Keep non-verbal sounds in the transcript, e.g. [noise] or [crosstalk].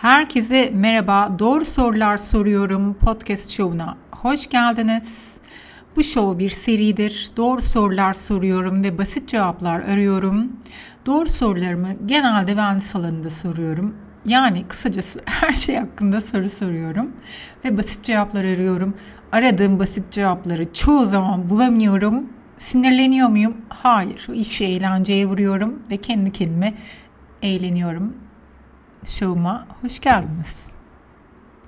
Herkese merhaba. Doğru sorular soruyorum podcast şovuna. Hoş geldiniz. Bu show bir seridir. Doğru sorular soruyorum ve basit cevaplar arıyorum. Doğru sorularımı genelde wellness alanında soruyorum. Yani kısacası [laughs] her şey hakkında soru soruyorum ve basit cevaplar arıyorum. Aradığım basit cevapları çoğu zaman bulamıyorum. Sinirleniyor muyum? Hayır. İşi eğlenceye vuruyorum ve kendi kendime eğleniyorum. Show'uma hoş geldiniz.